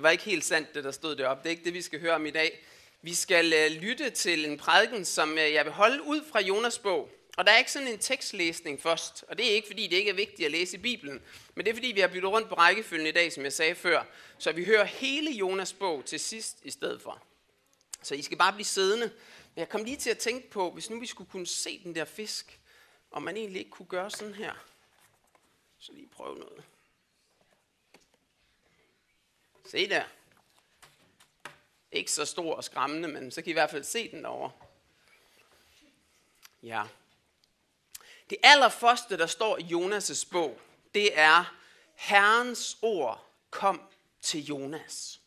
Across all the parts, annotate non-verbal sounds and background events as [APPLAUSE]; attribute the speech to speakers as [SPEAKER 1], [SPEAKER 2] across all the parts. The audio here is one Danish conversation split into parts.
[SPEAKER 1] Det var ikke helt sandt, det der stod deroppe. Det er ikke det, vi skal høre om i dag. Vi skal øh, lytte til en prædiken, som øh, jeg vil holde ud fra Jonas bog. Og der er ikke sådan en tekstlæsning først. Og det er ikke, fordi det ikke er vigtigt at læse i Bibelen. Men det er, fordi vi har byttet rundt på rækkefølgen i dag, som jeg sagde før. Så vi hører hele Jonas bog til sidst i stedet for. Så I skal bare blive siddende. Men jeg kom lige til at tænke på, hvis nu vi skulle kunne se den der fisk, om man egentlig ikke kunne gøre sådan her. Så lige prøve noget. Se der. Ikke så stor og skræmmende, men så kan I i hvert fald se den over. Ja. Det allerførste, der står i Jonas' bog, det er, Herrens ord kom til Jonas.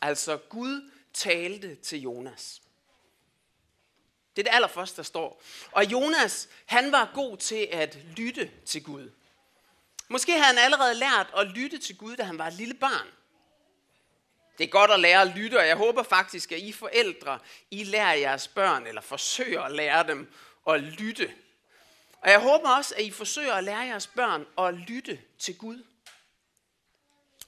[SPEAKER 1] Altså Gud talte til Jonas. Det er det allerførste, der står. Og Jonas, han var god til at lytte til Gud. Måske havde han allerede lært at lytte til Gud, da han var et lille barn. Det er godt at lære at lytte, og jeg håber faktisk, at I forældre, I lærer jeres børn, eller forsøger at lære dem at lytte. Og jeg håber også, at I forsøger at lære jeres børn at lytte til Gud.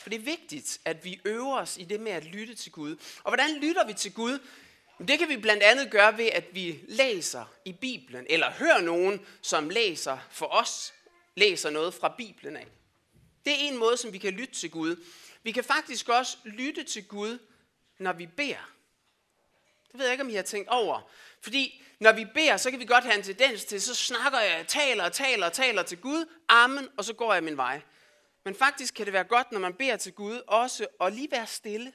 [SPEAKER 1] For det er vigtigt, at vi øver os i det med at lytte til Gud. Og hvordan lytter vi til Gud? Det kan vi blandt andet gøre ved, at vi læser i Bibelen, eller hører nogen, som læser for os, læser noget fra Bibelen af. Det er en måde, som vi kan lytte til Gud. Vi kan faktisk også lytte til Gud, når vi beder. Det ved jeg ikke, om I har tænkt over. Fordi når vi beder, så kan vi godt have en tendens til, så snakker jeg, taler og taler og taler til Gud, amen, og så går jeg min vej. Men faktisk kan det være godt, når man beder til Gud, også at lige være stille.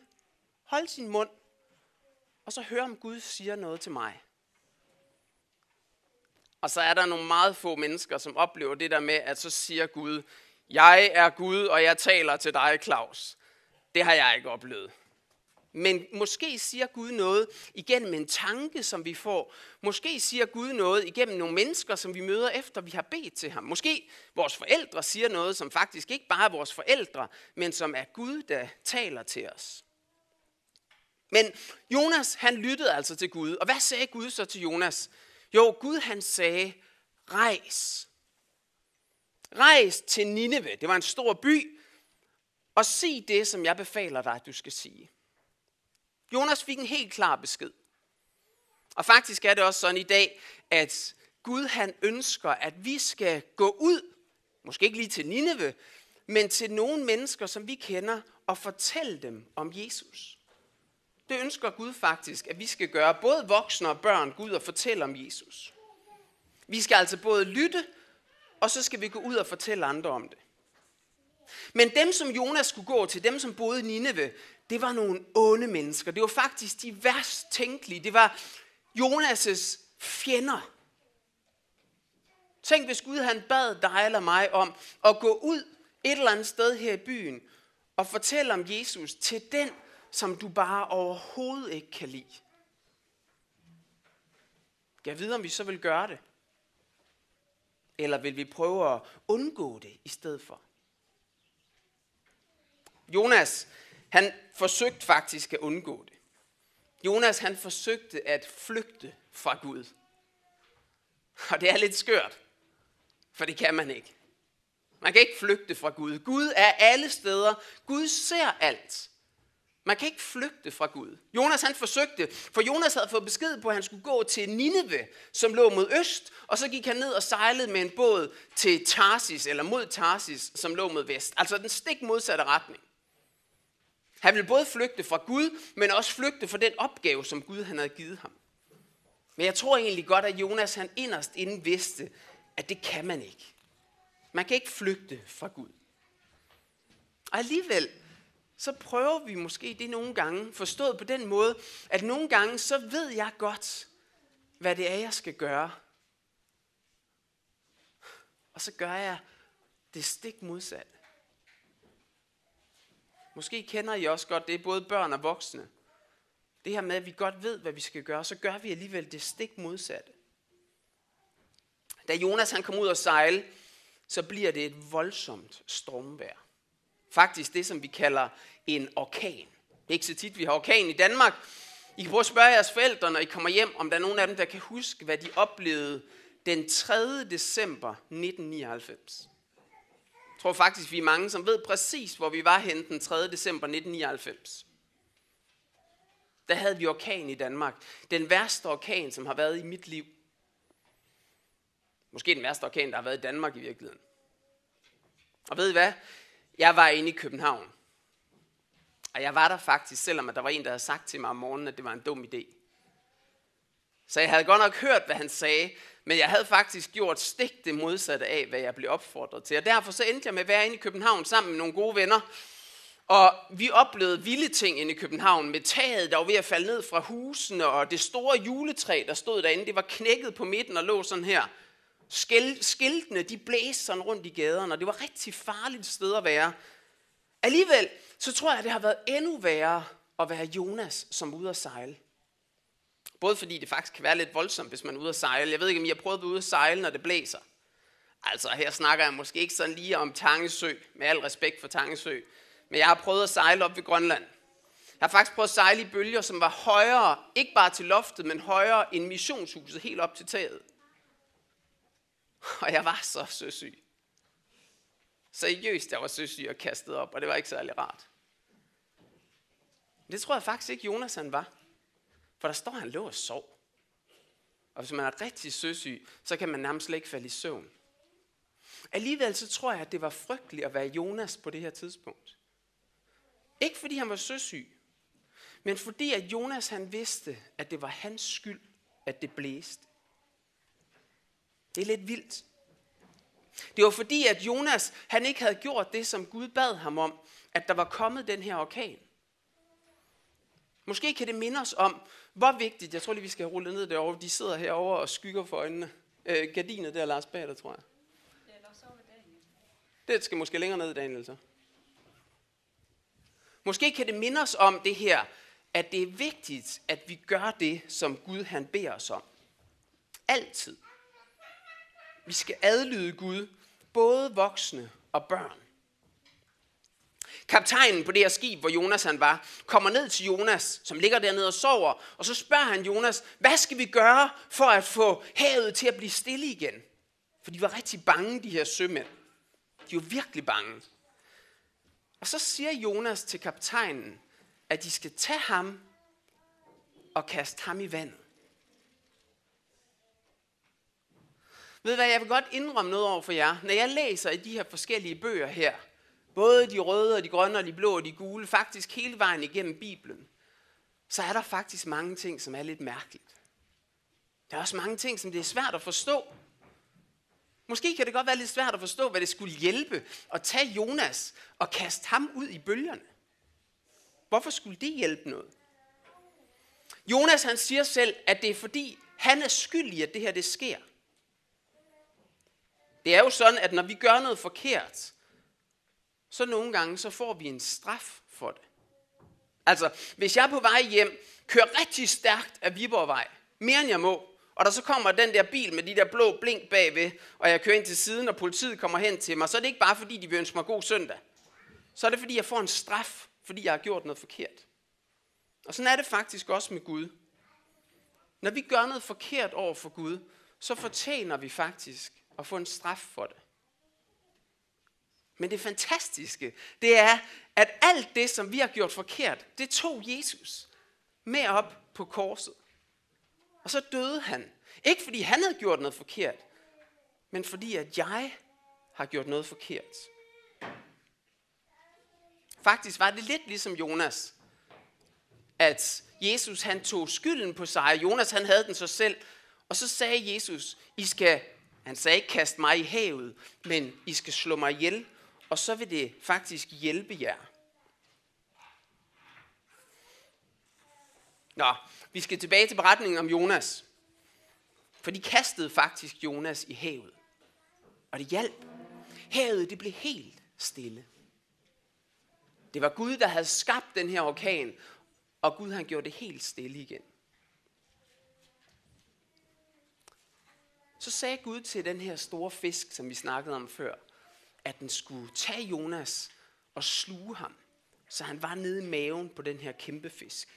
[SPEAKER 1] holde sin mund, og så høre, om Gud siger noget til mig. Og så er der nogle meget få mennesker, som oplever det der med, at så siger Gud, jeg er Gud, og jeg taler til dig, Claus. Det har jeg ikke oplevet. Men måske siger Gud noget igennem en tanke, som vi får. Måske siger Gud noget igennem nogle mennesker, som vi møder efter, vi har bedt til ham. Måske vores forældre siger noget, som faktisk ikke bare er vores forældre, men som er Gud, der taler til os. Men Jonas, han lyttede altså til Gud. Og hvad sagde Gud så til Jonas? Jo, Gud han sagde, rejs. Rejs til Nineve. Det var en stor by. Og sig det, som jeg befaler dig, at du skal sige. Jonas fik en helt klar besked. Og faktisk er det også sådan i dag, at Gud han ønsker, at vi skal gå ud, måske ikke lige til Nineve, men til nogle mennesker, som vi kender, og fortælle dem om Jesus. Det ønsker Gud faktisk, at vi skal gøre, både voksne og børn, Gud og fortælle om Jesus. Vi skal altså både lytte, og så skal vi gå ud og fortælle andre om det. Men dem, som Jonas skulle gå til, dem, som boede i Nineve, det var nogle onde mennesker. Det var faktisk de værst tænkelige. Det var Jonas' fjender. Tænk, hvis Gud han bad dig eller mig om at gå ud et eller andet sted her i byen og fortælle om Jesus til den, som du bare overhovedet ikke kan lide. Jeg ved, om vi så vil gøre det. Eller vil vi prøve at undgå det i stedet for? Jonas, han forsøgte faktisk at undgå det. Jonas, han forsøgte at flygte fra Gud. Og det er lidt skørt, for det kan man ikke. Man kan ikke flygte fra Gud. Gud er alle steder. Gud ser alt. Man kan ikke flygte fra Gud. Jonas han forsøgte, for Jonas havde fået besked på, at han skulle gå til Nineve, som lå mod øst, og så gik han ned og sejlede med en båd til Tarsis, eller mod Tarsis, som lå mod vest. Altså den stik modsatte retning. Han ville både flygte fra Gud, men også flygte fra den opgave, som Gud han havde givet ham. Men jeg tror egentlig godt, at Jonas han inderst inden vidste, at det kan man ikke. Man kan ikke flygte fra Gud. Og alligevel, så prøver vi måske det nogle gange, forstået på den måde, at nogle gange, så ved jeg godt, hvad det er, jeg skal gøre. Og så gør jeg det stik modsatte. Måske kender I også godt det, både børn og voksne. Det her med, at vi godt ved, hvad vi skal gøre, så gør vi alligevel det stik modsatte. Da Jonas han kom ud og sejle, så bliver det et voldsomt stormvejr. Faktisk det, som vi kalder en orkan. Det er ikke så tit, vi har orkan i Danmark. I kan prøve at spørge jeres forældre, når I kommer hjem, om der er nogen af dem, der kan huske, hvad de oplevede den 3. december 1999. Jeg tror faktisk, vi er mange, som ved præcis, hvor vi var hen den 3. december 1999. Der havde vi orkan i Danmark. Den værste orkan, som har været i mit liv. Måske den værste orkan, der har været i Danmark i virkeligheden. Og ved I hvad? Jeg var inde i København. Og jeg var der faktisk, selvom at der var en, der havde sagt til mig om morgenen, at det var en dum idé. Så jeg havde godt nok hørt, hvad han sagde, men jeg havde faktisk gjort stik det modsatte af, hvad jeg blev opfordret til. Og derfor så endte jeg med at være inde i København sammen med nogle gode venner. Og vi oplevede vilde ting inde i København med taget, der var ved at falde ned fra husene, og det store juletræ, der stod derinde, det var knækket på midten og lå sådan her. Skiltene, de blæste sådan rundt i gaderne, og det var rigtig farligt sted at være. Alligevel, så tror jeg, det har været endnu værre at være Jonas, som ude at sejle. Både fordi det faktisk kan være lidt voldsomt, hvis man er ude at sejle. Jeg ved ikke, om I har prøvet at være ude at sejle, når det blæser. Altså, her snakker jeg måske ikke sådan lige om Tangesø, med al respekt for Tangesø. Men jeg har prøvet at sejle op ved Grønland. Jeg har faktisk prøvet at sejle i bølger, som var højere, ikke bare til loftet, men højere end missionshuset, helt op til taget. [LAUGHS] Og jeg var så søsyg. Seriøst, jeg var søsyg og kastet op, og det var ikke særlig rart. Det tror jeg faktisk ikke, Jonas han var. For der står, at han lå og sov. Og hvis man er rigtig søsyg, så kan man nærmest slet ikke falde i søvn. Alligevel så tror jeg, at det var frygteligt at være Jonas på det her tidspunkt. Ikke fordi han var søsyg, men fordi at Jonas han vidste, at det var hans skyld, at det blæste. Det er lidt vildt. Det var fordi, at Jonas han ikke havde gjort det, som Gud bad ham om, at der var kommet den her orkan. Måske kan det minde os om, hvor vigtigt, jeg tror lige, vi skal rulle ned derovre, de sidder herover og skygger for øjnene. Øh, gardinet der, Lars Bader, tror jeg. Det skal måske længere ned, Daniel, så. Måske kan det minde os om det her, at det er vigtigt, at vi gør det, som Gud han beder os om. Altid. Vi skal adlyde Gud, både voksne og børn. Kaptajnen på det her skib, hvor Jonas han var, kommer ned til Jonas, som ligger dernede og sover, og så spørger han Jonas, hvad skal vi gøre for at få havet til at blive stille igen? For de var rigtig bange, de her sømænd. De var virkelig bange. Og så siger Jonas til kaptajnen, at de skal tage ham og kaste ham i vandet. Ved hvad, jeg vil godt indrømme noget over for jer. Når jeg læser i de her forskellige bøger her, både de røde og de grønne og de blå og de gule, faktisk hele vejen igennem Bibelen, så er der faktisk mange ting, som er lidt mærkeligt. Der er også mange ting, som det er svært at forstå. Måske kan det godt være lidt svært at forstå, hvad det skulle hjælpe at tage Jonas og kaste ham ud i bølgerne. Hvorfor skulle det hjælpe noget? Jonas han siger selv, at det er fordi, han er skyldig, at det her det sker. Det er jo sådan, at når vi gør noget forkert, så nogle gange så får vi en straf for det. Altså, hvis jeg er på vej hjem, kører rigtig stærkt af Viborgvej, mere end jeg må, og der så kommer den der bil med de der blå blink bagved, og jeg kører ind til siden, og politiet kommer hen til mig, så er det ikke bare fordi, de vil ønske mig god søndag. Så er det fordi, jeg får en straf, fordi jeg har gjort noget forkert. Og sådan er det faktisk også med Gud. Når vi gør noget forkert over for Gud, så fortjener vi faktisk og få en straf for det. Men det fantastiske, det er, at alt det, som vi har gjort forkert, det tog Jesus med op på korset. Og så døde han. Ikke fordi han havde gjort noget forkert, men fordi at jeg har gjort noget forkert. Faktisk var det lidt ligesom Jonas, at Jesus han tog skylden på sig. Jonas han havde den så selv. Og så sagde Jesus, I skal, han sagde ikke kast mig i havet, men I skal slå mig ihjel, og så vil det faktisk hjælpe jer. Nå, vi skal tilbage til beretningen om Jonas. For de kastede faktisk Jonas i havet. Og det hjalp. Havet det blev helt stille. Det var Gud, der havde skabt den her orkan, og Gud han gjorde det helt stille igen. Så sagde Gud til den her store fisk, som vi snakkede om før, at den skulle tage Jonas og sluge ham, så han var nede i maven på den her kæmpe fisk.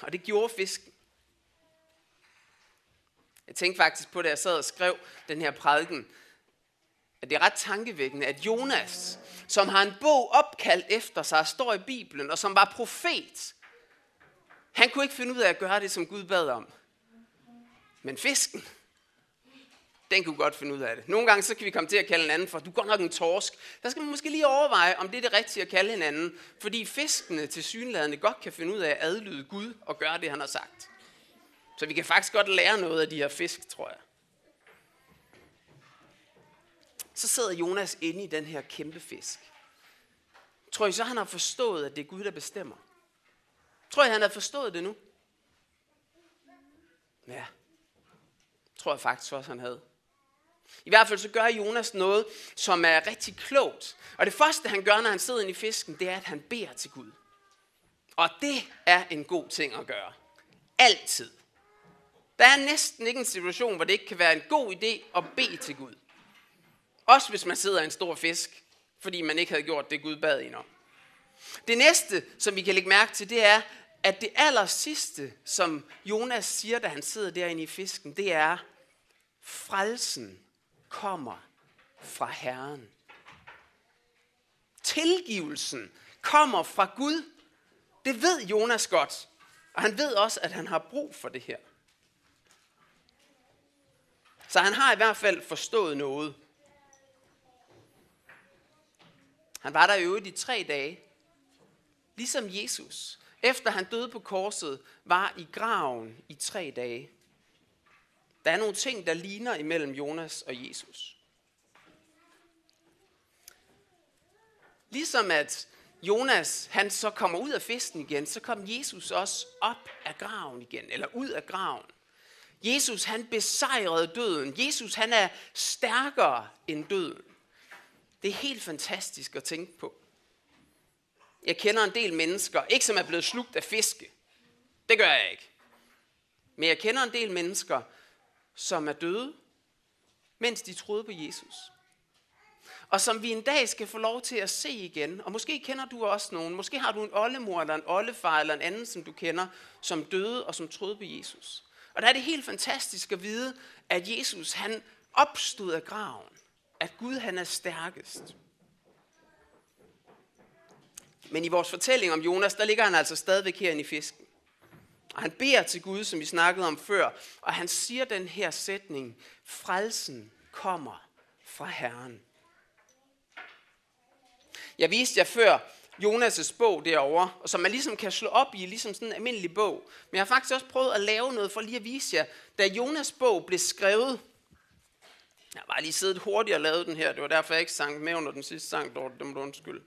[SPEAKER 1] Og det gjorde fisken. Jeg tænkte faktisk på, da jeg sad og skrev den her prædiken, at det er ret tankevækkende, at Jonas, som har en bog opkaldt efter sig, står i Bibelen, og som var profet, han kunne ikke finde ud af at gøre det, som Gud bad om. Men fisken, den kunne godt finde ud af det. Nogle gange så kan vi komme til at kalde en anden for, du går nok en torsk. Der skal man måske lige overveje, om det er det rigtige at kalde hinanden. Fordi fiskene til synlædende godt kan finde ud af at adlyde Gud og gøre det, han har sagt. Så vi kan faktisk godt lære noget af de her fisk, tror jeg. Så sidder Jonas inde i den her kæmpe fisk. Tror I så, han har forstået, at det er Gud, der bestemmer? Tror I, han har forstået det nu? Ja, tror jeg faktisk også, han havde. I hvert fald så gør Jonas noget, som er rigtig klogt. Og det første, han gør, når han sidder inde i fisken, det er, at han beder til Gud. Og det er en god ting at gøre. Altid. Der er næsten ikke en situation, hvor det ikke kan være en god idé at bede til Gud. Også hvis man sidder i en stor fisk, fordi man ikke havde gjort det, Gud bad en om. Det næste, som vi kan lægge mærke til, det er, at det aller sidste, som Jonas siger, da han sidder derinde i fisken, det er, frelsen kommer fra Herren. Tilgivelsen kommer fra Gud. Det ved Jonas godt. Og han ved også, at han har brug for det her. Så han har i hvert fald forstået noget. Han var der i øvrigt i tre dage. Ligesom Jesus, efter han døde på korset, var i graven i tre dage. Der er nogle ting, der ligner imellem Jonas og Jesus. Ligesom at Jonas han så kommer ud af festen igen, så kom Jesus også op af graven igen, eller ud af graven. Jesus han besejrede døden. Jesus han er stærkere end døden. Det er helt fantastisk at tænke på. Jeg kender en del mennesker, ikke som er blevet slugt af fiske. Det gør jeg ikke. Men jeg kender en del mennesker, som er døde, mens de troede på Jesus. Og som vi en dag skal få lov til at se igen. Og måske kender du også nogen. Måske har du en oldemor eller en oldefar eller en anden, som du kender, som døde og som troede på Jesus. Og der er det helt fantastisk at vide, at Jesus han opstod af graven. At Gud han er stærkest. Men i vores fortælling om Jonas, der ligger han altså stadigvæk herinde i fisken. Og han beder til Gud, som vi snakkede om før, og han siger den her sætning, frelsen kommer fra Herren. Jeg viste jer før Jonas' bog derovre, og som man ligesom kan slå op i, ligesom sådan en almindelig bog. Men jeg har faktisk også prøvet at lave noget for lige at vise jer, da Jonas' bog blev skrevet, jeg har bare lige siddet hurtigt og lavet den her, det var derfor jeg ikke sang med under den sidste sang, det må du undskylde.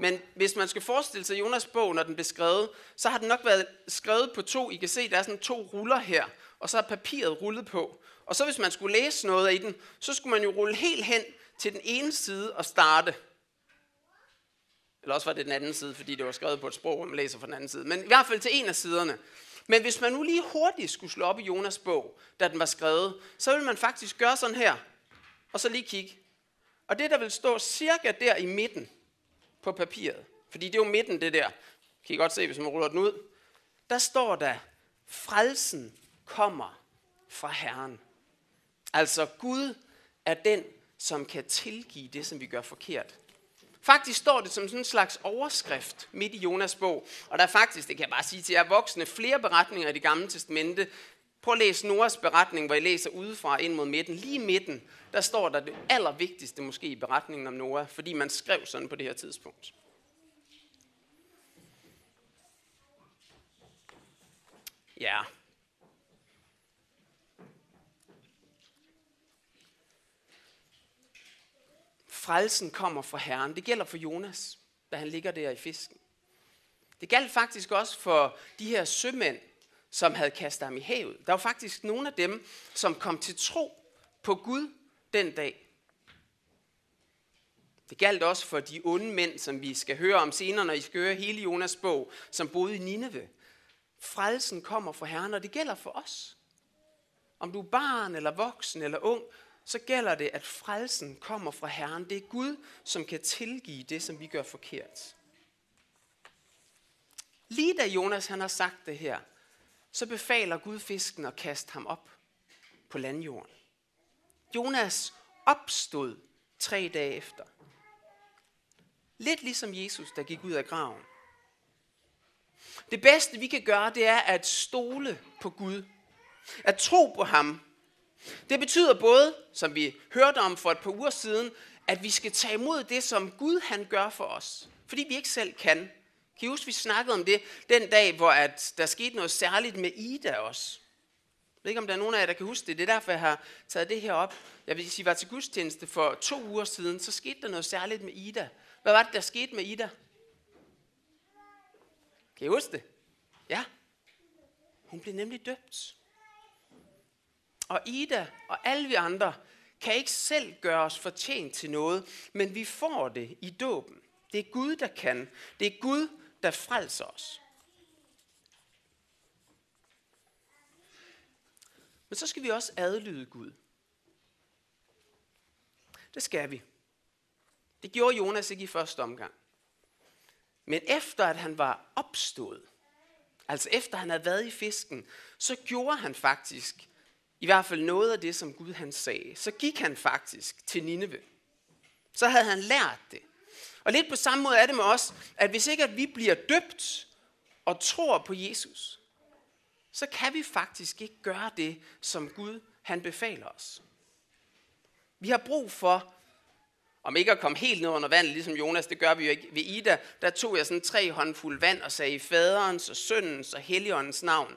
[SPEAKER 1] Men hvis man skal forestille sig Jonas bog, når den blev skrevet, så har den nok været skrevet på to. I kan se, der er sådan to ruller her, og så er papiret rullet på. Og så hvis man skulle læse noget i den, så skulle man jo rulle helt hen til den ene side og starte. Eller også var det den anden side, fordi det var skrevet på et sprog, og man læser fra den anden side. Men i hvert fald til en af siderne. Men hvis man nu lige hurtigt skulle slå op i Jonas bog, da den var skrevet, så ville man faktisk gøre sådan her, og så lige kigge. Og det, der vil stå cirka der i midten, på papiret. Fordi det er jo midten, det der. Kan I godt se, hvis man ruller den ud. Der står der, frelsen kommer fra Herren. Altså Gud er den, som kan tilgive det, som vi gør forkert. Faktisk står det som sådan en slags overskrift midt i Jonas bog. Og der er faktisk, det kan jeg bare sige til jer voksne, flere beretninger i det gamle testamente. Prøv at læse Noras beretning, hvor I læser udefra ind mod midten. Lige i midten, der står der det allervigtigste måske i beretningen om Noah, fordi man skrev sådan på det her tidspunkt. Ja. Frelsen kommer fra Herren. Det gælder for Jonas, da han ligger der i fisken. Det galt faktisk også for de her sømænd, som havde kastet ham i havet. Der var faktisk nogle af dem, som kom til tro på Gud den dag. Det galt også for de onde mænd, som vi skal høre om senere, når I skal høre hele Jonas bog, som boede i Nineve. Frelsen kommer fra Herren, og det gælder for os. Om du er barn, eller voksen, eller ung, så gælder det, at frelsen kommer fra Herren. Det er Gud, som kan tilgive det, som vi gør forkert. Lige da Jonas han har sagt det her, så befaler Gud fisken at kaste ham op på landjorden. Jonas opstod tre dage efter. Lidt ligesom Jesus, der gik ud af graven. Det bedste vi kan gøre, det er at stole på Gud. At tro på ham. Det betyder både, som vi hørte om for et par uger siden, at vi skal tage imod det, som Gud han gør for os. Fordi vi ikke selv kan. Kan I huske, vi snakkede om det den dag, hvor at der skete noget særligt med Ida også. Jeg ved ikke, om der er nogen af jer, der kan huske det. Det er derfor, jeg har taget det her op. Jeg vil sige, var til gudstjeneste for to uger siden, så skete der noget særligt med Ida. Hvad var det, der skete med Ida? Kan I huske det? Ja. Hun blev nemlig døbt. Og Ida og alle vi andre kan ikke selv gøre os fortjent til noget, men vi får det i dåben. Det er Gud, der kan. Det er Gud, der frelser os. Men så skal vi også adlyde Gud. Det skal vi. Det gjorde Jonas ikke i første omgang. Men efter at han var opstået, altså efter han havde været i fisken, så gjorde han faktisk i hvert fald noget af det, som Gud han sagde. Så gik han faktisk til Nineve. Så havde han lært det. Og lidt på samme måde er det med os, at hvis ikke at vi bliver døbt og tror på Jesus, så kan vi faktisk ikke gøre det, som Gud han befaler os. Vi har brug for, om ikke at komme helt ned under vandet, ligesom Jonas, det gør vi jo ikke ved Ida, der tog jeg sådan tre håndfulde vand og sagde i faderens og søndens og helligåndens navn.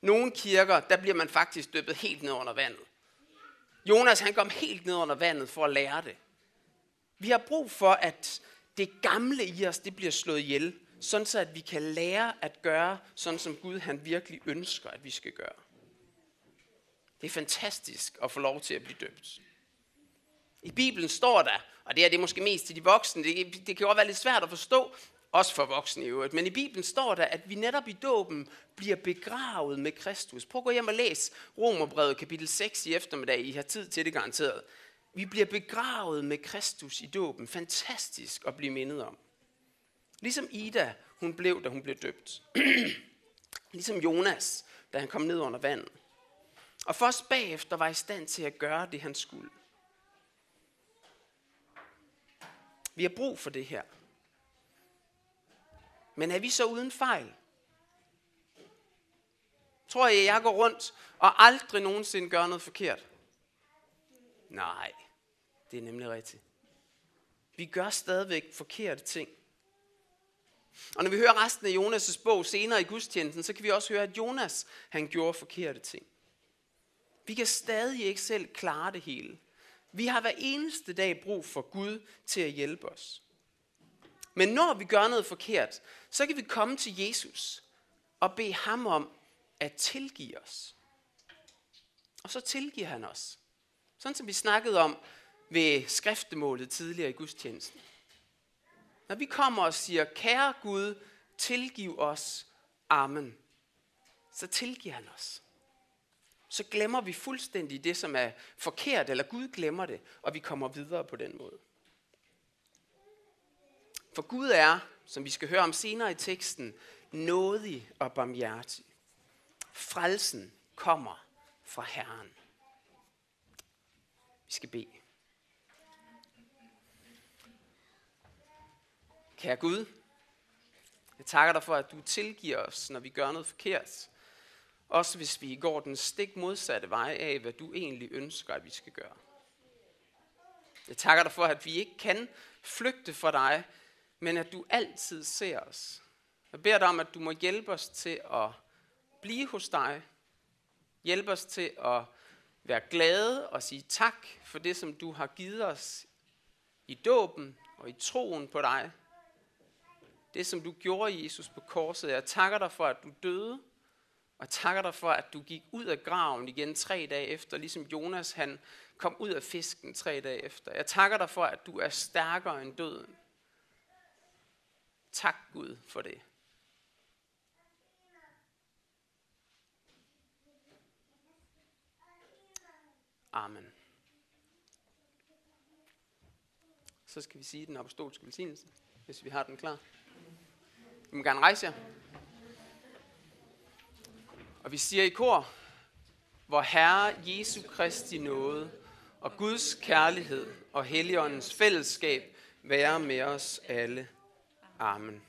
[SPEAKER 1] Nogle kirker, der bliver man faktisk døbet helt ned under vandet. Jonas han kom helt ned under vandet for at lære det. Vi har brug for, at det gamle i os, det bliver slået ihjel, sådan så at vi kan lære at gøre, sådan som Gud han virkelig ønsker, at vi skal gøre. Det er fantastisk at få lov til at blive døbt. I Bibelen står der, og det er det måske mest til de voksne, det, det kan også være lidt svært at forstå, også for voksne i øvrigt, men i Bibelen står der, at vi netop i dåben bliver begravet med Kristus. Prøv at gå hjem og læs Romerbrevet kapitel 6 i eftermiddag, I har tid til det garanteret. Vi bliver begravet med Kristus i dåben. Fantastisk at blive mindet om. Ligesom Ida, hun blev, da hun blev døbt. [CLEARS THROAT] ligesom Jonas, da han kom ned under vandet. Og først bagefter var i stand til at gøre det, han skulle. Vi har brug for det her. Men er vi så uden fejl? Tror jeg, jeg går rundt og aldrig nogensinde gør noget forkert? Nej, det er nemlig rigtigt. Vi gør stadigvæk forkerte ting. Og når vi hører resten af Jonas' bog senere i gudstjenesten, så kan vi også høre, at Jonas han gjorde forkerte ting. Vi kan stadig ikke selv klare det hele. Vi har hver eneste dag brug for Gud til at hjælpe os. Men når vi gør noget forkert, så kan vi komme til Jesus og bede ham om at tilgive os. Og så tilgiver han os. Sådan som vi snakkede om ved skriftemålet tidligere i gudstjenesten. Når vi kommer og siger, kære Gud, tilgiv os, amen, så tilgiver han os. Så glemmer vi fuldstændig det, som er forkert, eller Gud glemmer det, og vi kommer videre på den måde. For Gud er, som vi skal høre om senere i teksten, nådig og barmhjertig. Frelsen kommer fra Herren. Vi skal bede. Kære Gud, jeg takker dig for, at du tilgiver os, når vi gør noget forkert. Også hvis vi går den stik modsatte vej af, hvad du egentlig ønsker, at vi skal gøre. Jeg takker dig for, at vi ikke kan flygte fra dig, men at du altid ser os. Jeg beder dig om, at du må hjælpe os til at blive hos dig. Hjælpe os til at være glade og sige tak for det, som du har givet os i dåben og i troen på dig. Det, som du gjorde, Jesus, på korset. Jeg takker dig for, at du døde, og jeg takker dig for, at du gik ud af graven igen tre dage efter, ligesom Jonas han kom ud af fisken tre dage efter. Jeg takker dig for, at du er stærkere end døden. Tak Gud for det. Amen. Så skal vi sige den apostolske velsignelse, hvis vi har den klar. I må gerne rejse jer. Og vi siger i kor, hvor Herre Jesu Kristi nåde, og Guds kærlighed og Helligåndens fællesskab være med os alle. Amen.